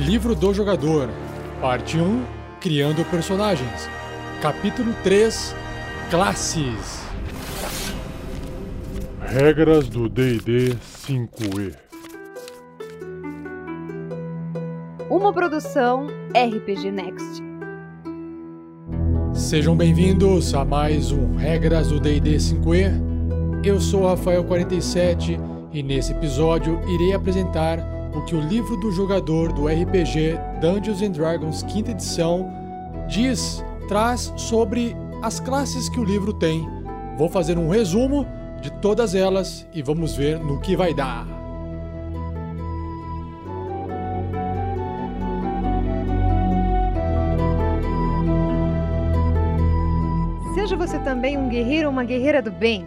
Livro do Jogador, Parte 1 Criando Personagens, Capítulo 3 Classes. Regras do DD 5E. Uma produção RPG Next. Sejam bem-vindos a mais um Regras do D&D 5e. Eu sou Rafael47 e nesse episódio irei apresentar o que o livro do jogador do RPG Dungeons and Dragons 5 edição diz, traz sobre as classes que o livro tem. Vou fazer um resumo de todas elas e vamos ver no que vai dar. Seja você também um guerreiro ou uma guerreira do bem.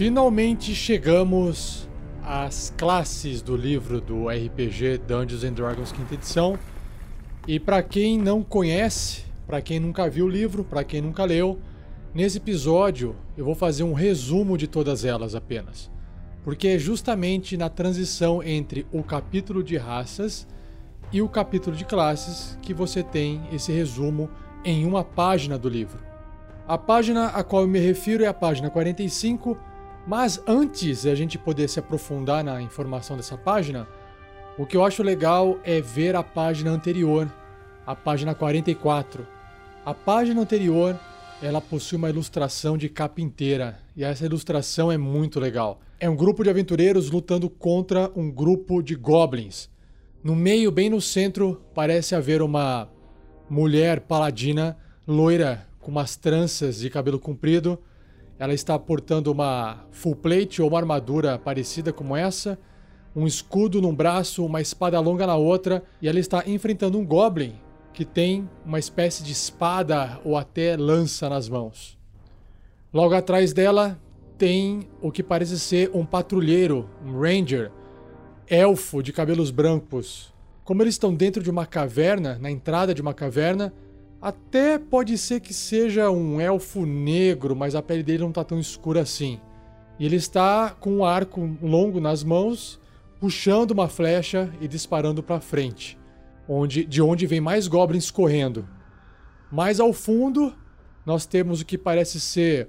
Finalmente chegamos às classes do livro do RPG Dungeons and Dragons 5 edição. E para quem não conhece, para quem nunca viu o livro, para quem nunca leu, nesse episódio eu vou fazer um resumo de todas elas apenas. Porque é justamente na transição entre o capítulo de raças e o capítulo de classes que você tem esse resumo em uma página do livro. A página a qual eu me refiro é a página 45 mas antes a gente poder se aprofundar na informação dessa página, o que eu acho legal é ver a página anterior, a página 44. A página anterior, ela possui uma ilustração de capa inteira, e essa ilustração é muito legal. É um grupo de aventureiros lutando contra um grupo de goblins. No meio, bem no centro, parece haver uma mulher paladina loira com umas tranças de cabelo comprido ela está portando uma full plate ou uma armadura parecida como essa, um escudo num braço, uma espada longa na outra, e ela está enfrentando um goblin que tem uma espécie de espada ou até lança nas mãos. Logo atrás dela tem o que parece ser um patrulheiro, um ranger, elfo de cabelos brancos. Como eles estão dentro de uma caverna, na entrada de uma caverna, até pode ser que seja um elfo negro, mas a pele dele não está tão escura assim. E ele está com um arco longo nas mãos, puxando uma flecha e disparando para frente, onde, de onde vem mais goblins correndo. Mais ao fundo, nós temos o que parece ser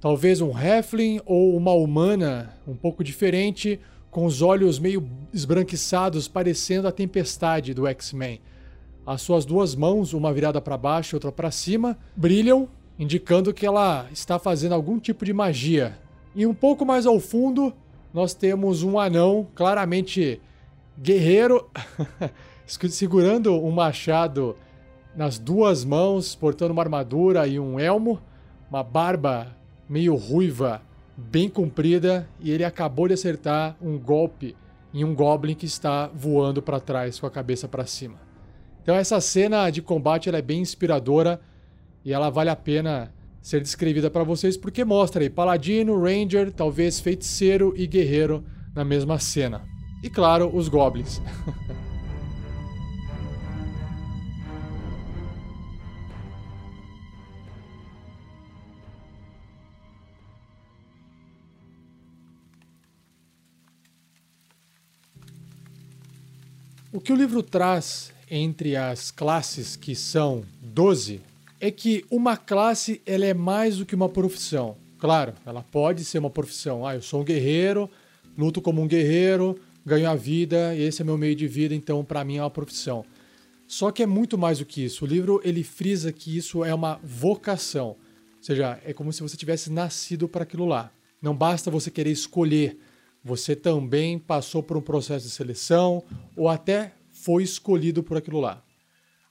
talvez um Heflin ou uma humana um pouco diferente, com os olhos meio esbranquiçados, parecendo a tempestade do X-Men. As suas duas mãos, uma virada para baixo e outra para cima, brilham, indicando que ela está fazendo algum tipo de magia. E um pouco mais ao fundo, nós temos um anão, claramente guerreiro, segurando um machado nas duas mãos, portando uma armadura e um elmo, uma barba meio ruiva, bem comprida, e ele acabou de acertar um golpe em um goblin que está voando para trás com a cabeça para cima. Então essa cena de combate é bem inspiradora e ela vale a pena ser descrevida para vocês porque mostra aí paladino, ranger, talvez feiticeiro e guerreiro na mesma cena. E claro, os goblins. o que o livro traz entre as classes, que são 12, é que uma classe ela é mais do que uma profissão. Claro, ela pode ser uma profissão. Ah, eu sou um guerreiro, luto como um guerreiro, ganho a vida, esse é meu meio de vida, então para mim é uma profissão. Só que é muito mais do que isso. O livro ele frisa que isso é uma vocação. Ou seja, é como se você tivesse nascido para aquilo lá. Não basta você querer escolher, você também passou por um processo de seleção ou até foi escolhido por aquilo lá.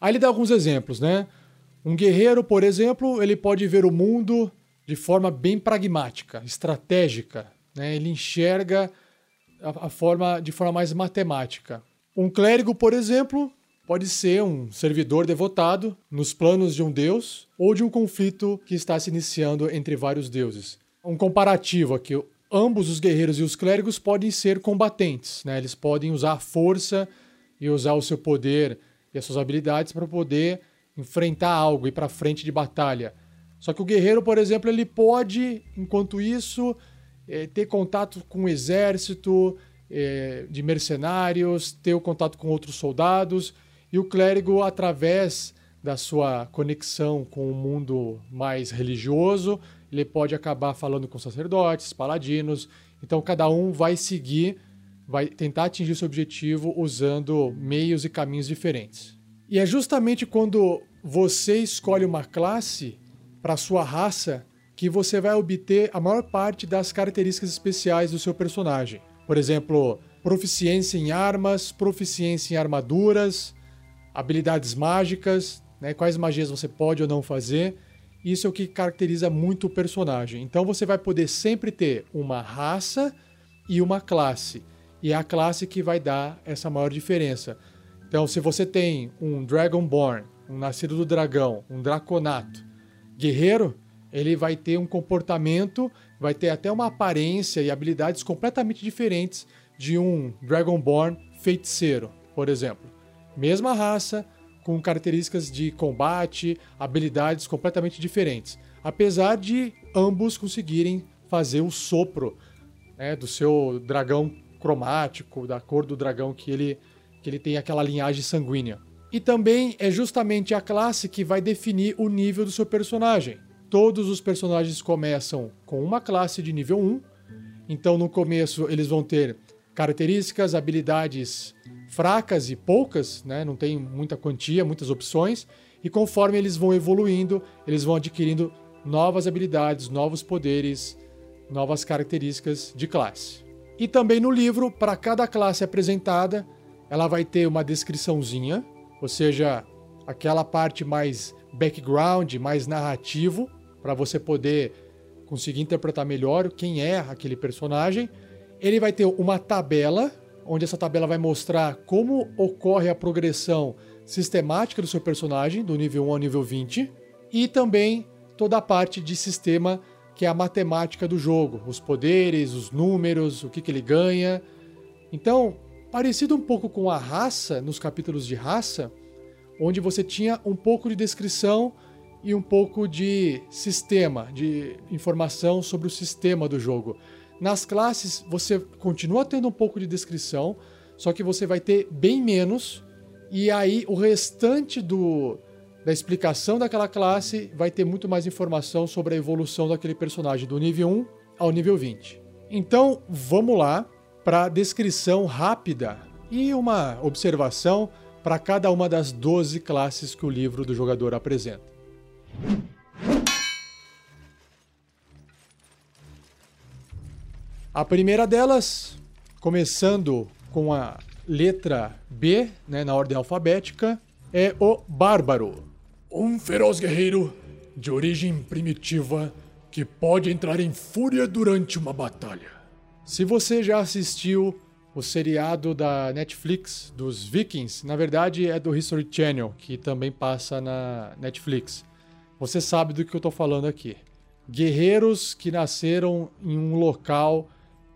Aí ele dá alguns exemplos, né? Um guerreiro, por exemplo, ele pode ver o mundo de forma bem pragmática, estratégica, né? Ele enxerga a, a forma de forma mais matemática. Um clérigo, por exemplo, pode ser um servidor devotado nos planos de um deus ou de um conflito que está se iniciando entre vários deuses. Um comparativo aqui: ambos os guerreiros e os clérigos podem ser combatentes, né? eles podem usar a força e usar o seu poder e as suas habilidades para poder enfrentar algo, ir para frente de batalha. Só que o guerreiro, por exemplo, ele pode, enquanto isso, é, ter contato com o exército é, de mercenários, ter o contato com outros soldados, e o clérigo, através da sua conexão com o mundo mais religioso, ele pode acabar falando com sacerdotes, paladinos. Então, cada um vai seguir, vai tentar atingir seu objetivo usando meios e caminhos diferentes. E é justamente quando você escolhe uma classe para sua raça que você vai obter a maior parte das características especiais do seu personagem. Por exemplo, proficiência em armas, proficiência em armaduras, habilidades mágicas, né, quais magias você pode ou não fazer. Isso é o que caracteriza muito o personagem. Então você vai poder sempre ter uma raça e uma classe. E é a classe que vai dar essa maior diferença. Então, se você tem um Dragonborn, um nascido do dragão, um draconato, guerreiro, ele vai ter um comportamento, vai ter até uma aparência e habilidades completamente diferentes de um Dragonborn feiticeiro, por exemplo. Mesma raça, com características de combate, habilidades completamente diferentes. Apesar de ambos conseguirem fazer o sopro né, do seu dragão cromático, da cor do dragão que ele, que ele tem aquela linhagem sanguínea. E também é justamente a classe que vai definir o nível do seu personagem. Todos os personagens começam com uma classe de nível 1, então no começo eles vão ter características, habilidades fracas e poucas, né? não tem muita quantia, muitas opções, e conforme eles vão evoluindo, eles vão adquirindo novas habilidades, novos poderes, novas características de classe. E também no livro, para cada classe apresentada, ela vai ter uma descriçãozinha ou seja, aquela parte mais background, mais narrativo, para você poder conseguir interpretar melhor quem é aquele personagem. Ele vai ter uma tabela, onde essa tabela vai mostrar como ocorre a progressão sistemática do seu personagem, do nível 1 ao nível 20, e também toda a parte de sistema que é a matemática do jogo, os poderes, os números, o que, que ele ganha. Então, Parecido um pouco com a raça, nos capítulos de raça, onde você tinha um pouco de descrição e um pouco de sistema, de informação sobre o sistema do jogo. Nas classes, você continua tendo um pouco de descrição, só que você vai ter bem menos, e aí o restante do, da explicação daquela classe vai ter muito mais informação sobre a evolução daquele personagem, do nível 1 ao nível 20. Então, vamos lá para descrição rápida e uma observação para cada uma das 12 classes que o livro do jogador apresenta. A primeira delas, começando com a letra B, né, na ordem alfabética, é o Bárbaro. Um feroz guerreiro de origem primitiva que pode entrar em fúria durante uma batalha. Se você já assistiu o seriado da Netflix dos Vikings, na verdade é do History Channel, que também passa na Netflix. Você sabe do que eu estou falando aqui. Guerreiros que nasceram em um local,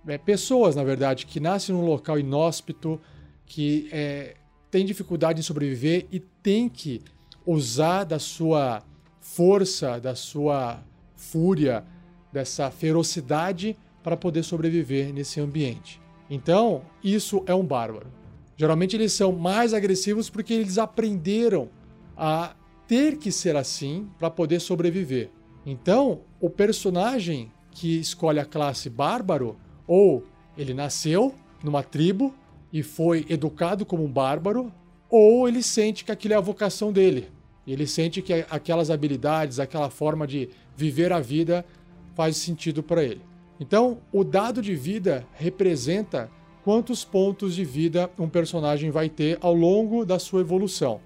é, pessoas na verdade, que nascem num local inóspito, que é, tem dificuldade em sobreviver e tem que usar da sua força, da sua fúria, dessa ferocidade para poder sobreviver nesse ambiente. Então, isso é um bárbaro. Geralmente eles são mais agressivos porque eles aprenderam a ter que ser assim para poder sobreviver. Então, o personagem que escolhe a classe bárbaro, ou ele nasceu numa tribo e foi educado como um bárbaro, ou ele sente que aquilo é a vocação dele. Ele sente que aquelas habilidades, aquela forma de viver a vida faz sentido para ele. Então, o dado de vida representa quantos pontos de vida um personagem vai ter ao longo da sua evolução.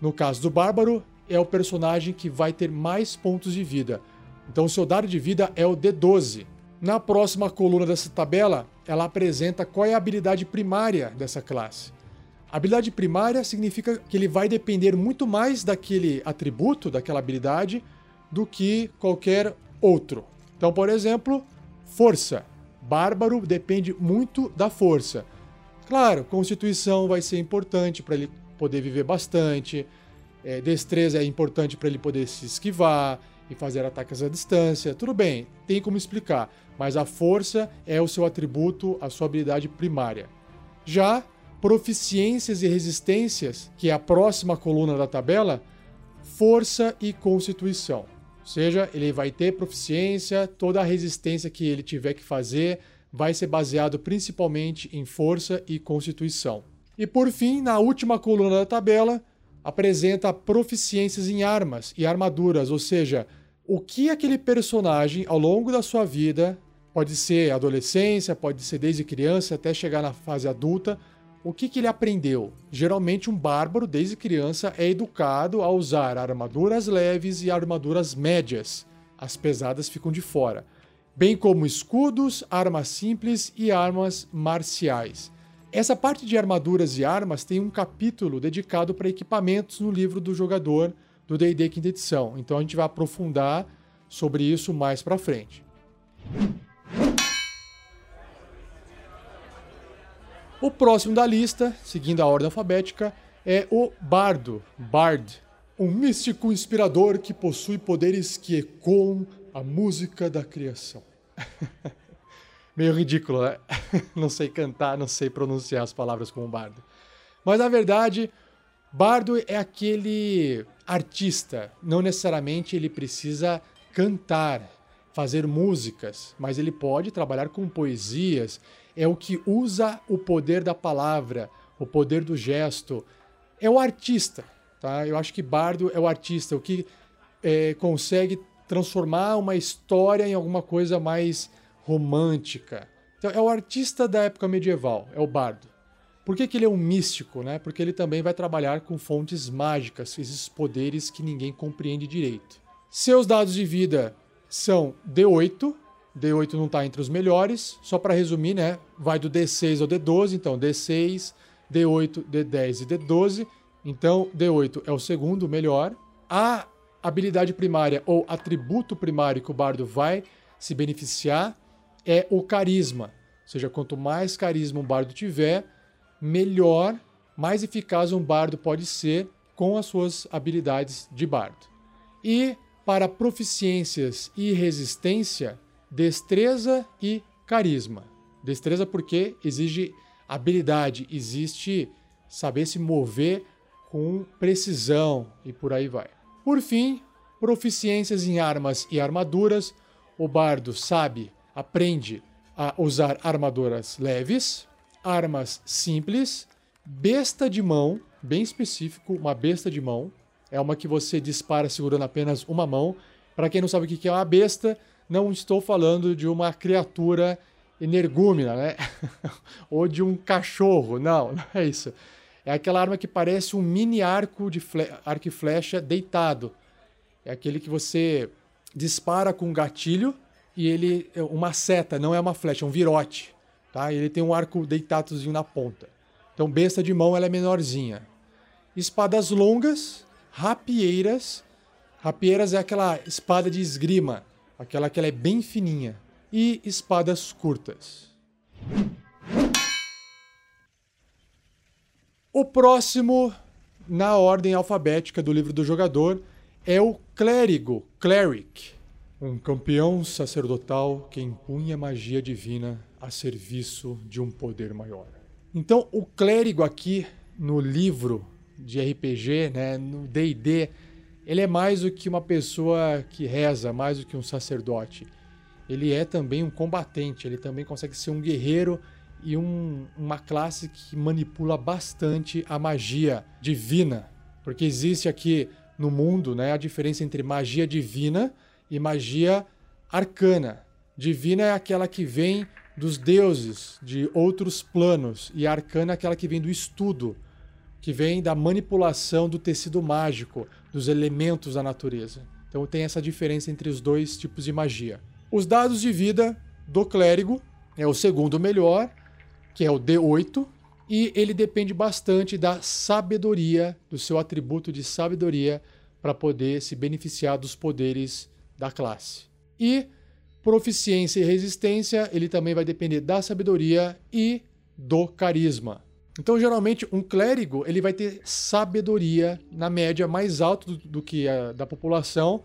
No caso do Bárbaro, é o personagem que vai ter mais pontos de vida. Então, seu dado de vida é o D12. Na próxima coluna dessa tabela, ela apresenta qual é a habilidade primária dessa classe. Habilidade primária significa que ele vai depender muito mais daquele atributo, daquela habilidade, do que qualquer outro. Então, por exemplo, força. Bárbaro depende muito da força. Claro, constituição vai ser importante para ele poder viver bastante. É, destreza é importante para ele poder se esquivar e fazer ataques à distância. Tudo bem, tem como explicar, mas a força é o seu atributo, a sua habilidade primária. Já proficiências e resistências, que é a próxima coluna da tabela, força e constituição. Ou seja, ele vai ter proficiência, toda a resistência que ele tiver que fazer vai ser baseado principalmente em força e constituição. E por fim, na última coluna da tabela, apresenta proficiências em armas e armaduras, ou seja, o que aquele personagem ao longo da sua vida, pode ser adolescência, pode ser desde criança até chegar na fase adulta, o que, que ele aprendeu? Geralmente, um bárbaro, desde criança, é educado a usar armaduras leves e armaduras médias. As pesadas ficam de fora. Bem como escudos, armas simples e armas marciais. Essa parte de armaduras e armas tem um capítulo dedicado para equipamentos no livro do jogador do D&D quinta edição. Então a gente vai aprofundar sobre isso mais para frente. O próximo da lista, seguindo a ordem alfabética, é o Bardo, Bard, um místico inspirador que possui poderes que ecoam a música da criação. Meio ridículo, né? não sei cantar, não sei pronunciar as palavras como bardo. Mas na verdade, bardo é aquele artista. Não necessariamente ele precisa cantar, fazer músicas, mas ele pode trabalhar com poesias, é o que usa o poder da palavra, o poder do gesto. É o artista, tá? Eu acho que Bardo é o artista, o que é, consegue transformar uma história em alguma coisa mais romântica. Então, é o artista da época medieval, é o Bardo. Por que, que ele é um místico? Né? Porque ele também vai trabalhar com fontes mágicas, esses poderes que ninguém compreende direito. Seus dados de vida são D8, D8 não está entre os melhores. Só para resumir, né? Vai do D6 ao D12. Então, D6, D8, D10 e D12. Então, D8 é o segundo melhor. A habilidade primária ou atributo primário que o bardo vai se beneficiar é o carisma. Ou seja, quanto mais carisma um bardo tiver, melhor, mais eficaz um bardo pode ser com as suas habilidades de bardo. E para proficiências e resistência, destreza e carisma. Destreza porque exige habilidade, existe saber se mover com precisão e por aí vai. Por fim, proficiências em armas e armaduras. O bardo sabe, aprende a usar armaduras leves, armas simples, besta de mão, bem específico, uma besta de mão. É uma que você dispara segurando apenas uma mão. Para quem não sabe o que é uma besta, não estou falando de uma criatura energúmena, né? Ou de um cachorro. Não, não é isso. É aquela arma que parece um mini arco de arco e flecha deitado. É aquele que você dispara com um gatilho e ele é uma seta, não é uma flecha, é um virote, tá? Ele tem um arco deitadozinho na ponta. Então besta de mão ela é menorzinha. Espadas longas, rapieiras. Rapieiras é aquela espada de esgrima aquela que é bem fininha, e espadas curtas. O próximo na ordem alfabética do livro do jogador é o clérigo, cleric, um campeão sacerdotal que impunha magia divina a serviço de um poder maior. Então, o clérigo aqui no livro de RPG, né, no D&D, ele é mais do que uma pessoa que reza, mais do que um sacerdote. Ele é também um combatente, ele também consegue ser um guerreiro e um, uma classe que manipula bastante a magia divina. Porque existe aqui no mundo né, a diferença entre magia divina e magia arcana. Divina é aquela que vem dos deuses, de outros planos, e arcana é aquela que vem do estudo, que vem da manipulação do tecido mágico, dos elementos da natureza. Então tem essa diferença entre os dois tipos de magia. Os dados de vida do clérigo é o segundo melhor, que é o D8, e ele depende bastante da sabedoria, do seu atributo de sabedoria, para poder se beneficiar dos poderes da classe. E proficiência e resistência, ele também vai depender da sabedoria e do carisma. Então, geralmente, um clérigo ele vai ter sabedoria na média mais alta do, do que a da população,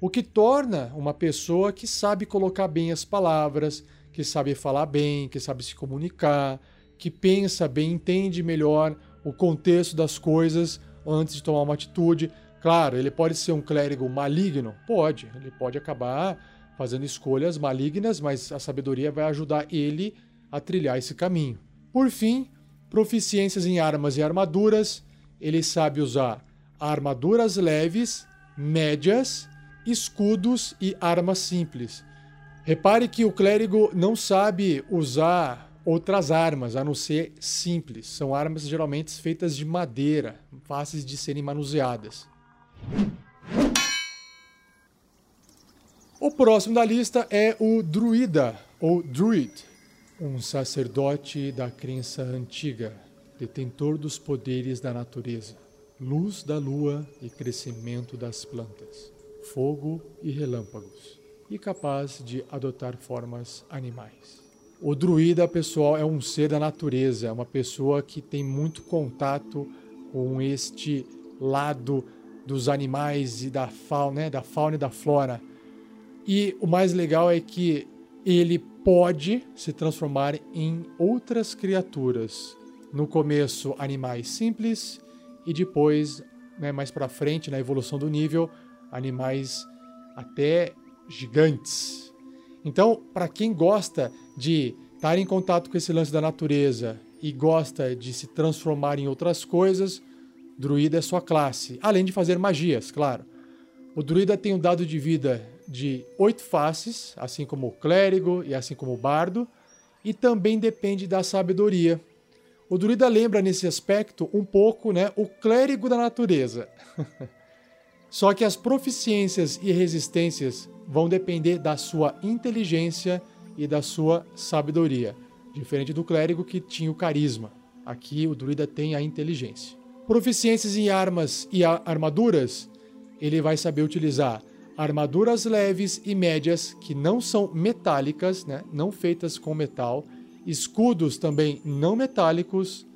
o que torna uma pessoa que sabe colocar bem as palavras, que sabe falar bem, que sabe se comunicar, que pensa bem, entende melhor o contexto das coisas antes de tomar uma atitude. Claro, ele pode ser um clérigo maligno? Pode. Ele pode acabar fazendo escolhas malignas, mas a sabedoria vai ajudar ele a trilhar esse caminho. Por fim, proficiências em armas e armaduras. Ele sabe usar armaduras leves, médias, escudos e armas simples. Repare que o clérigo não sabe usar outras armas, a não ser simples. São armas geralmente feitas de madeira, fáceis de serem manuseadas. O próximo da lista é o druida, ou druid, um sacerdote da crença antiga, detentor dos poderes da natureza, luz da lua e crescimento das plantas, fogo e relâmpagos, e capaz de adotar formas animais. O druida, pessoal, é um ser da natureza, é uma pessoa que tem muito contato com este lado dos animais e da fauna, né, da fauna e da flora e o mais legal é que ele pode se transformar em outras criaturas. No começo, animais simples e depois, né, mais para frente, na evolução do nível, animais até gigantes. Então, para quem gosta de estar em contato com esse lance da natureza e gosta de se transformar em outras coisas, druida é sua classe, além de fazer magias, claro. O druida tem um dado de vida de oito faces, assim como o clérigo e assim como o bardo, e também depende da sabedoria. O druida lembra nesse aspecto um pouco né, o clérigo da natureza. Só que as proficiências e resistências vão depender da sua inteligência e da sua sabedoria, diferente do clérigo que tinha o carisma. Aqui o druida tem a inteligência. Proficiências em armas e armaduras, ele vai saber utilizar armaduras leves e médias que não são metálicas, né? não feitas com metal, escudos também não metálicos,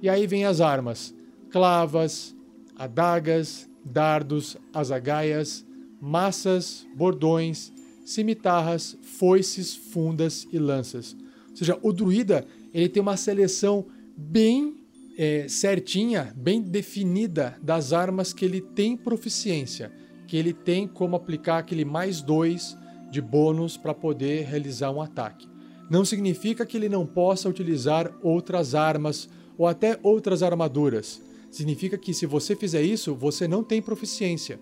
e aí vem as armas: clavas, adagas, dardos, azagaias, massas, bordões, cimitarras, foices, fundas e lanças. Ou seja, o druida ele tem uma seleção bem é, certinha, bem definida das armas que ele tem proficiência que ele tem como aplicar aquele mais dois de bônus para poder realizar um ataque. Não significa que ele não possa utilizar outras armas ou até outras armaduras. Significa que se você fizer isso, você não tem proficiência.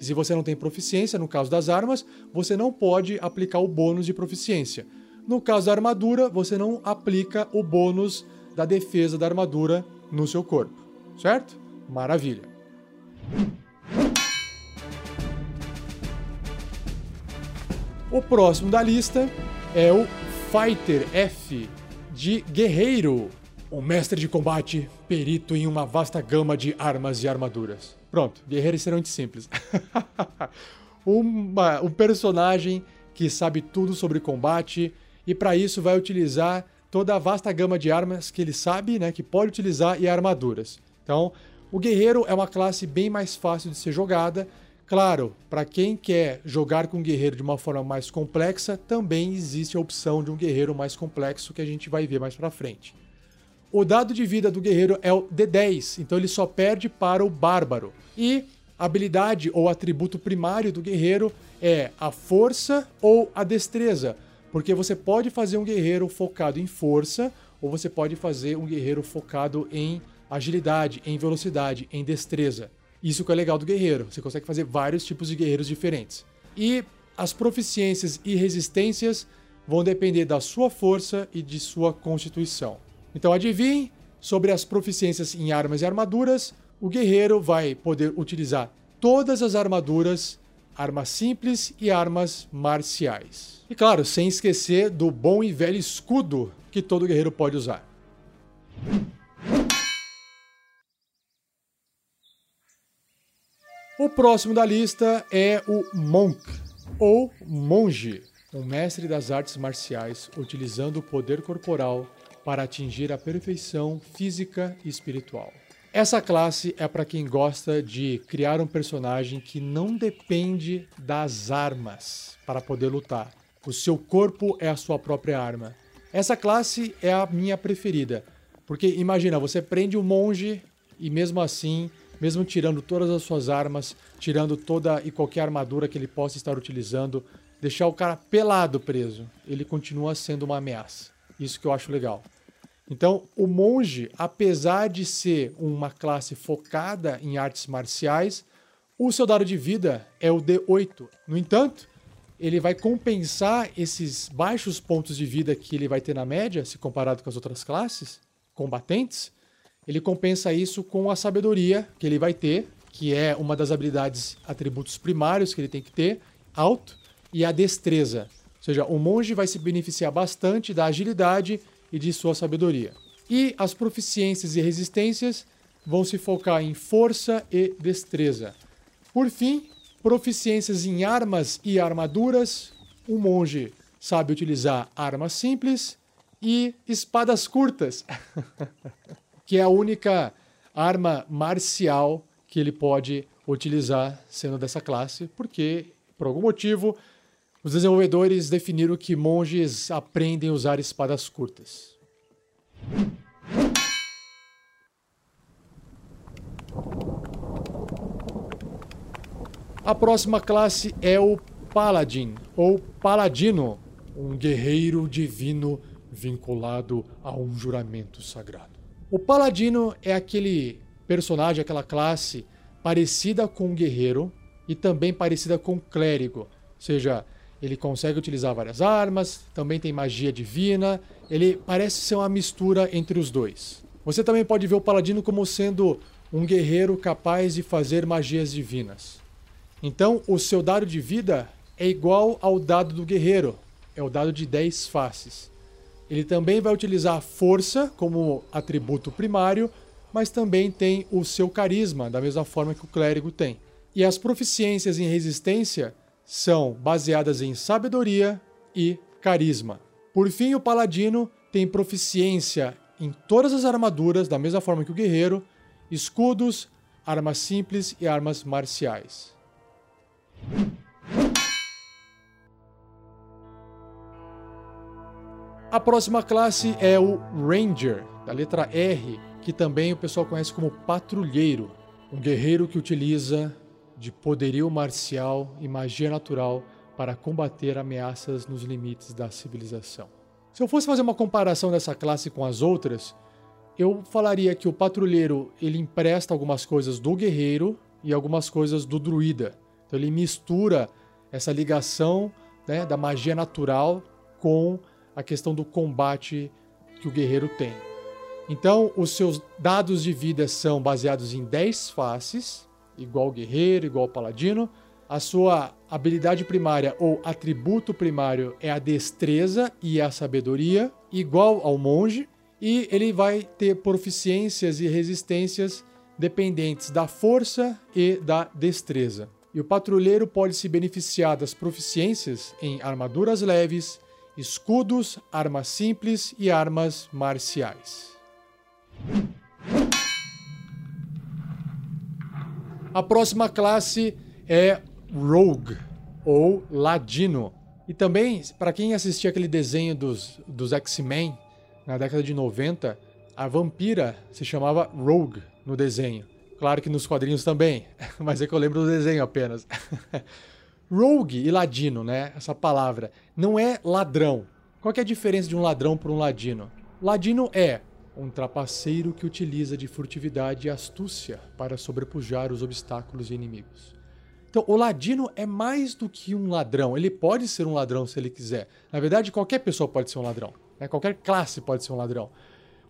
E se você não tem proficiência, no caso das armas, você não pode aplicar o bônus de proficiência. No caso da armadura, você não aplica o bônus da defesa da armadura no seu corpo. Certo? Maravilha. O próximo da lista é o Fighter F de Guerreiro, um mestre de combate, perito em uma vasta gama de armas e armaduras. Pronto, guerreiro extremamente simples. uma, um personagem que sabe tudo sobre combate e para isso vai utilizar toda a vasta gama de armas que ele sabe, né, que pode utilizar e armaduras. Então, o guerreiro é uma classe bem mais fácil de ser jogada Claro, para quem quer jogar com um guerreiro de uma forma mais complexa, também existe a opção de um guerreiro mais complexo que a gente vai ver mais para frente. O dado de vida do guerreiro é o D10, então ele só perde para o bárbaro. E a habilidade ou atributo primário do guerreiro é a força ou a destreza, porque você pode fazer um guerreiro focado em força ou você pode fazer um guerreiro focado em agilidade, em velocidade, em destreza. Isso que é legal do guerreiro. Você consegue fazer vários tipos de guerreiros diferentes. E as proficiências e resistências vão depender da sua força e de sua constituição. Então adivinhe sobre as proficiências em armas e armaduras. O guerreiro vai poder utilizar todas as armaduras, armas simples e armas marciais. E claro, sem esquecer do bom e velho escudo que todo guerreiro pode usar. O próximo da lista é o Monk, ou Monge, um mestre das artes marciais utilizando o poder corporal para atingir a perfeição física e espiritual. Essa classe é para quem gosta de criar um personagem que não depende das armas para poder lutar. O seu corpo é a sua própria arma. Essa classe é a minha preferida, porque imagina, você prende um monge e mesmo assim, mesmo tirando todas as suas armas, tirando toda e qualquer armadura que ele possa estar utilizando, deixar o cara pelado preso, ele continua sendo uma ameaça. Isso que eu acho legal. Então, o monge, apesar de ser uma classe focada em artes marciais, o seu dado de vida é o D8. No entanto, ele vai compensar esses baixos pontos de vida que ele vai ter na média, se comparado com as outras classes combatentes. Ele compensa isso com a sabedoria que ele vai ter, que é uma das habilidades, atributos primários que ele tem que ter, alto, e a destreza. Ou seja, o monge vai se beneficiar bastante da agilidade e de sua sabedoria. E as proficiências e resistências vão se focar em força e destreza. Por fim, proficiências em armas e armaduras. O monge sabe utilizar armas simples e espadas curtas, que é a única arma marcial que ele pode utilizar sendo dessa classe, porque por algum motivo os desenvolvedores definiram que monges aprendem a usar espadas curtas. A próxima classe é o Paladin, ou Paladino, um guerreiro divino vinculado a um juramento sagrado. O Paladino é aquele personagem, aquela classe parecida com um guerreiro e também parecida com um clérigo, ou seja, ele consegue utilizar várias armas, também tem magia divina. Ele parece ser uma mistura entre os dois. Você também pode ver o paladino como sendo um guerreiro capaz de fazer magias divinas. Então, o seu dado de vida é igual ao dado do guerreiro, é o dado de 10 faces. Ele também vai utilizar força como atributo primário, mas também tem o seu carisma, da mesma forma que o clérigo tem. E as proficiências em resistência são baseadas em sabedoria e carisma. Por fim, o paladino tem proficiência em todas as armaduras, da mesma forma que o guerreiro, escudos, armas simples e armas marciais. A próxima classe é o Ranger, da letra R, que também o pessoal conhece como patrulheiro, um guerreiro que utiliza de poderio marcial e magia natural para combater ameaças nos limites da civilização. Se eu fosse fazer uma comparação dessa classe com as outras, eu falaria que o patrulheiro ele empresta algumas coisas do guerreiro e algumas coisas do druida. Então ele mistura essa ligação né, da magia natural com a questão do combate que o guerreiro tem. Então, os seus dados de vida são baseados em 10 faces, igual guerreiro, igual paladino. A sua habilidade primária ou atributo primário é a destreza e a sabedoria, igual ao monge, e ele vai ter proficiências e resistências dependentes da força e da destreza. E o patrulheiro pode se beneficiar das proficiências em armaduras leves, escudos, armas simples e armas marciais. A próxima classe é Rogue, ou Ladino. E também, para quem assistia aquele desenho dos, dos X-Men na década de 90, a vampira se chamava Rogue no desenho. Claro que nos quadrinhos também, mas é que eu lembro do desenho apenas. Rogue e ladino, né? Essa palavra não é ladrão. Qual é a diferença de um ladrão para um ladino? Ladino é um trapaceiro que utiliza de furtividade e astúcia para sobrepujar os obstáculos e inimigos. Então, o ladino é mais do que um ladrão. Ele pode ser um ladrão se ele quiser. Na verdade, qualquer pessoa pode ser um ladrão. Né? Qualquer classe pode ser um ladrão.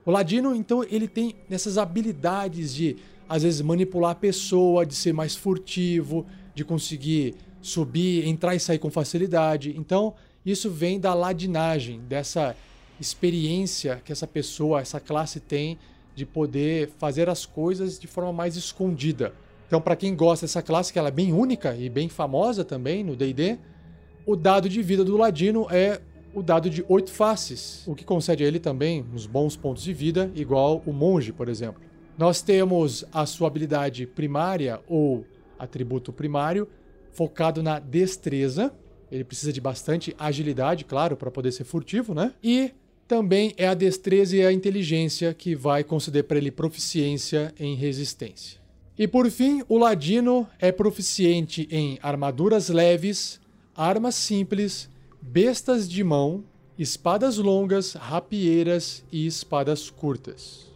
O ladino, então, ele tem essas habilidades de, às vezes, manipular a pessoa, de ser mais furtivo, de conseguir subir, entrar e sair com facilidade. Então, isso vem da ladinagem, dessa experiência que essa pessoa, essa classe tem de poder fazer as coisas de forma mais escondida. Então, para quem gosta dessa classe, que ela é bem única e bem famosa também no D&D, o dado de vida do ladino é o dado de oito faces, o que concede a ele também uns bons pontos de vida, igual o monge, por exemplo. Nós temos a sua habilidade primária ou atributo primário focado na destreza. Ele precisa de bastante agilidade, claro, para poder ser furtivo, né? E também é a destreza e a inteligência que vai conceder para ele proficiência em resistência. E por fim, o ladino é proficiente em armaduras leves, armas simples, bestas de mão, espadas longas, rapieiras e espadas curtas.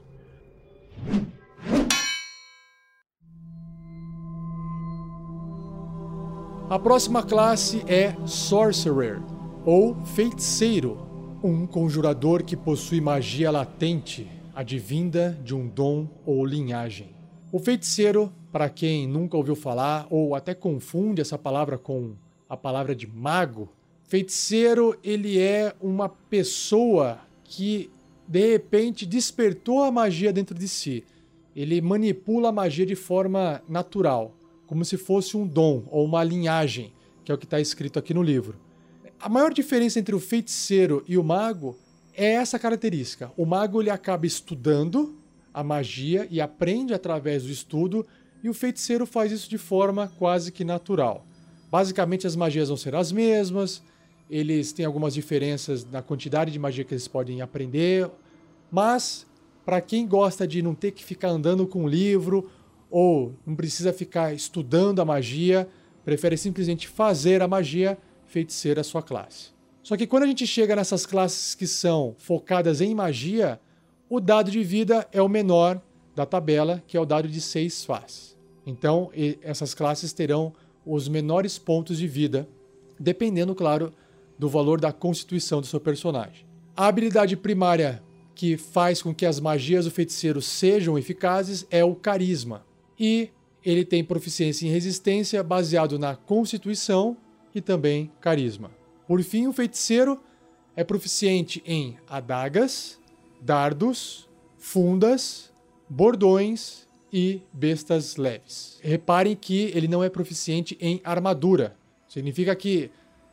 A próxima classe é Sorcerer, ou Feiticeiro, um conjurador que possui magia latente, advinda de um dom ou linhagem. O feiticeiro, para quem nunca ouviu falar ou até confunde essa palavra com a palavra de mago, feiticeiro ele é uma pessoa que de repente despertou a magia dentro de si. Ele manipula a magia de forma natural, como se fosse um dom ou uma linhagem, que é o que está escrito aqui no livro. A maior diferença entre o feiticeiro e o mago é essa característica. O mago ele acaba estudando a magia e aprende através do estudo, e o feiticeiro faz isso de forma quase que natural. Basicamente, as magias vão ser as mesmas, eles têm algumas diferenças na quantidade de magia que eles podem aprender, mas para quem gosta de não ter que ficar andando com um livro ou não precisa ficar estudando a magia, prefere simplesmente fazer a magia, feiticeiro a sua classe. Só que quando a gente chega nessas classes que são focadas em magia, o dado de vida é o menor da tabela, que é o dado de 6 faces. Então, essas classes terão os menores pontos de vida, dependendo, claro, do valor da constituição do seu personagem. A habilidade primária que faz com que as magias do feiticeiro sejam eficazes é o carisma. E ele tem proficiência em resistência baseado na constituição e também carisma. Por fim, o feiticeiro é proficiente em adagas, dardos, fundas, bordões e bestas leves. Reparem que ele não é proficiente em armadura. Significa que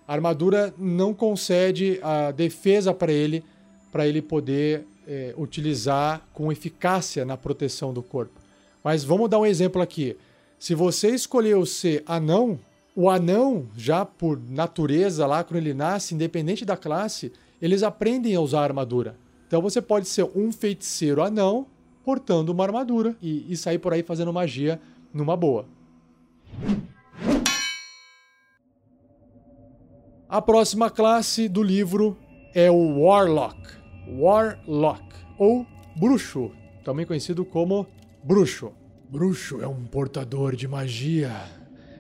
a armadura não concede a defesa para ele, para ele poder é, utilizar com eficácia na proteção do corpo. Mas vamos dar um exemplo aqui. Se você escolheu ser anão, o anão, já por natureza, lá quando ele nasce, independente da classe, eles aprendem a usar armadura. Então você pode ser um feiticeiro anão portando uma armadura e, e sair por aí fazendo magia numa boa. A próxima classe do livro é o Warlock. Warlock, ou Bruxo, também conhecido como Bruxo. Bruxo é um portador de magia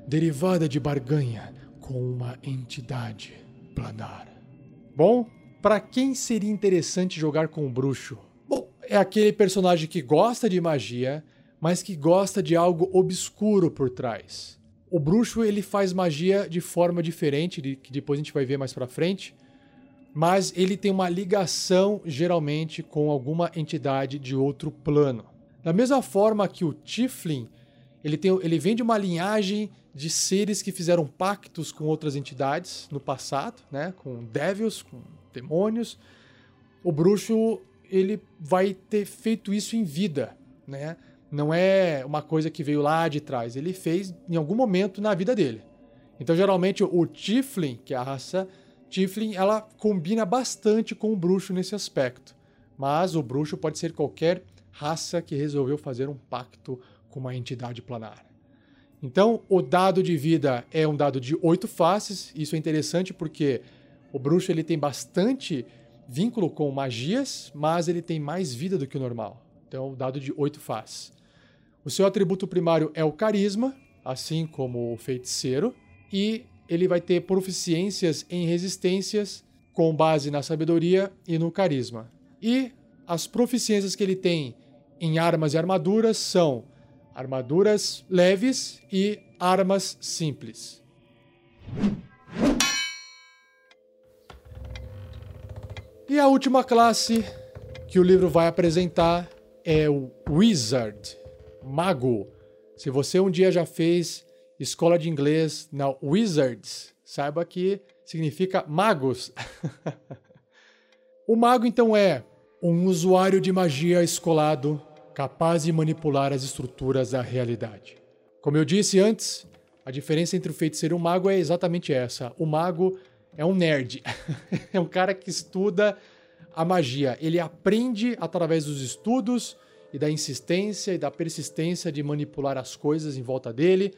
derivada de barganha com uma entidade planar. Bom, para quem seria interessante jogar com o bruxo? Bom, é aquele personagem que gosta de magia, mas que gosta de algo obscuro por trás. O bruxo ele faz magia de forma diferente, que depois a gente vai ver mais para frente, mas ele tem uma ligação geralmente com alguma entidade de outro plano. Da mesma forma que o Tiflin, ele, tem, ele vem de uma linhagem de seres que fizeram pactos com outras entidades no passado, né? com devils, com demônios. O bruxo ele vai ter feito isso em vida, né? Não é uma coisa que veio lá de trás. Ele fez em algum momento na vida dele. Então, geralmente, o Tiflin, que é a raça Tiflin, ela combina bastante com o bruxo nesse aspecto. Mas o bruxo pode ser qualquer raça que resolveu fazer um pacto com uma entidade planar. Então, o dado de vida é um dado de oito faces. Isso é interessante porque o bruxo ele tem bastante vínculo com magias, mas ele tem mais vida do que o normal. Então, o dado de oito faces. O seu atributo primário é o carisma, assim como o feiticeiro, e ele vai ter proficiências em resistências com base na sabedoria e no carisma. E as proficiências que ele tem em armas e armaduras são armaduras leves e armas simples. E a última classe que o livro vai apresentar é o Wizard, Mago. Se você um dia já fez escola de inglês na Wizards, saiba que significa magos. o mago então é um usuário de magia escolado capaz de manipular as estruturas da realidade. Como eu disse antes, a diferença entre o feiticeiro e o mago é exatamente essa. O mago é um nerd, é um cara que estuda a magia. Ele aprende através dos estudos e da insistência e da persistência de manipular as coisas em volta dele,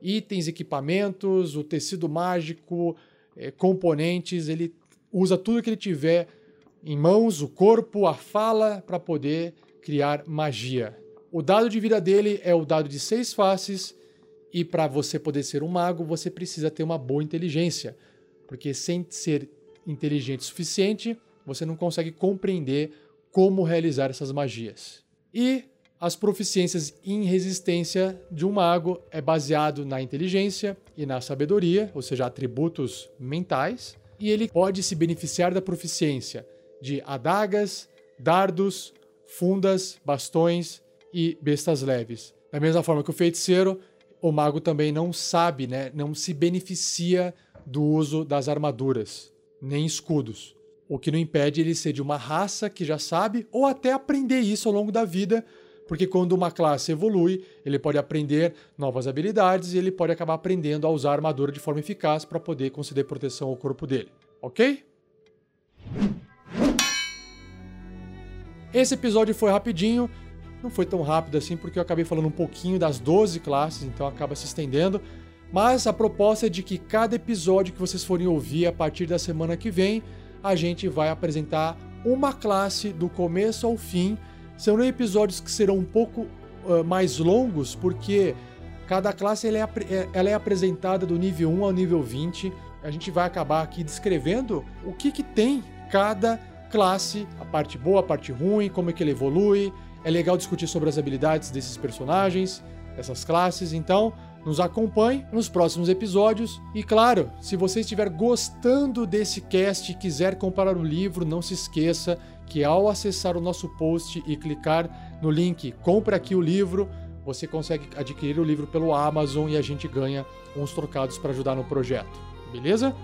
itens, equipamentos, o tecido mágico, é, componentes. Ele usa tudo que ele tiver em mãos, o corpo, a fala, para poder criar magia. O dado de vida dele é o dado de seis faces, e para você poder ser um mago, você precisa ter uma boa inteligência, porque sem ser inteligente o suficiente, você não consegue compreender como realizar essas magias. E as proficiências em resistência de um mago é baseado na inteligência e na sabedoria, ou seja, atributos mentais, e ele pode se beneficiar da proficiência de adagas, dardos, fundas, bastões e bestas leves. Da mesma forma que o feiticeiro, o mago também não sabe, né, não se beneficia do uso das armaduras, nem escudos. O que não impede ele ser de uma raça que já sabe, ou até aprender isso ao longo da vida, porque quando uma classe evolui, ele pode aprender novas habilidades e ele pode acabar aprendendo a usar a armadura de forma eficaz para poder conceder proteção ao corpo dele. Ok? Esse episódio foi rapidinho, não foi tão rápido assim porque eu acabei falando um pouquinho das 12 classes, então acaba se estendendo. Mas a proposta é de que cada episódio que vocês forem ouvir a partir da semana que vem, a gente vai apresentar uma classe do começo ao fim. São episódios que serão um pouco uh, mais longos, porque cada classe ela é, é, ela é apresentada do nível 1 ao nível 20. A gente vai acabar aqui descrevendo o que, que tem cada classe, a parte boa, a parte ruim, como é que ele evolui. É legal discutir sobre as habilidades desses personagens, dessas classes. Então, nos acompanhe nos próximos episódios. E claro, se você estiver gostando desse cast e quiser comprar o livro, não se esqueça que ao acessar o nosso post e clicar no link Compre aqui o livro, você consegue adquirir o livro pelo Amazon e a gente ganha uns trocados para ajudar no projeto. Beleza?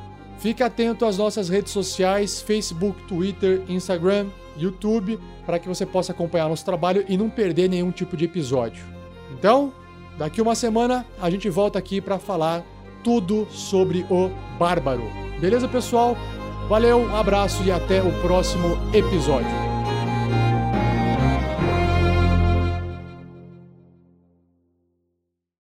Fique atento às nossas redes sociais: Facebook, Twitter, Instagram, YouTube, para que você possa acompanhar nosso trabalho e não perder nenhum tipo de episódio. Então, daqui uma semana a gente volta aqui para falar tudo sobre o Bárbaro. Beleza, pessoal? Valeu, um abraço e até o próximo episódio.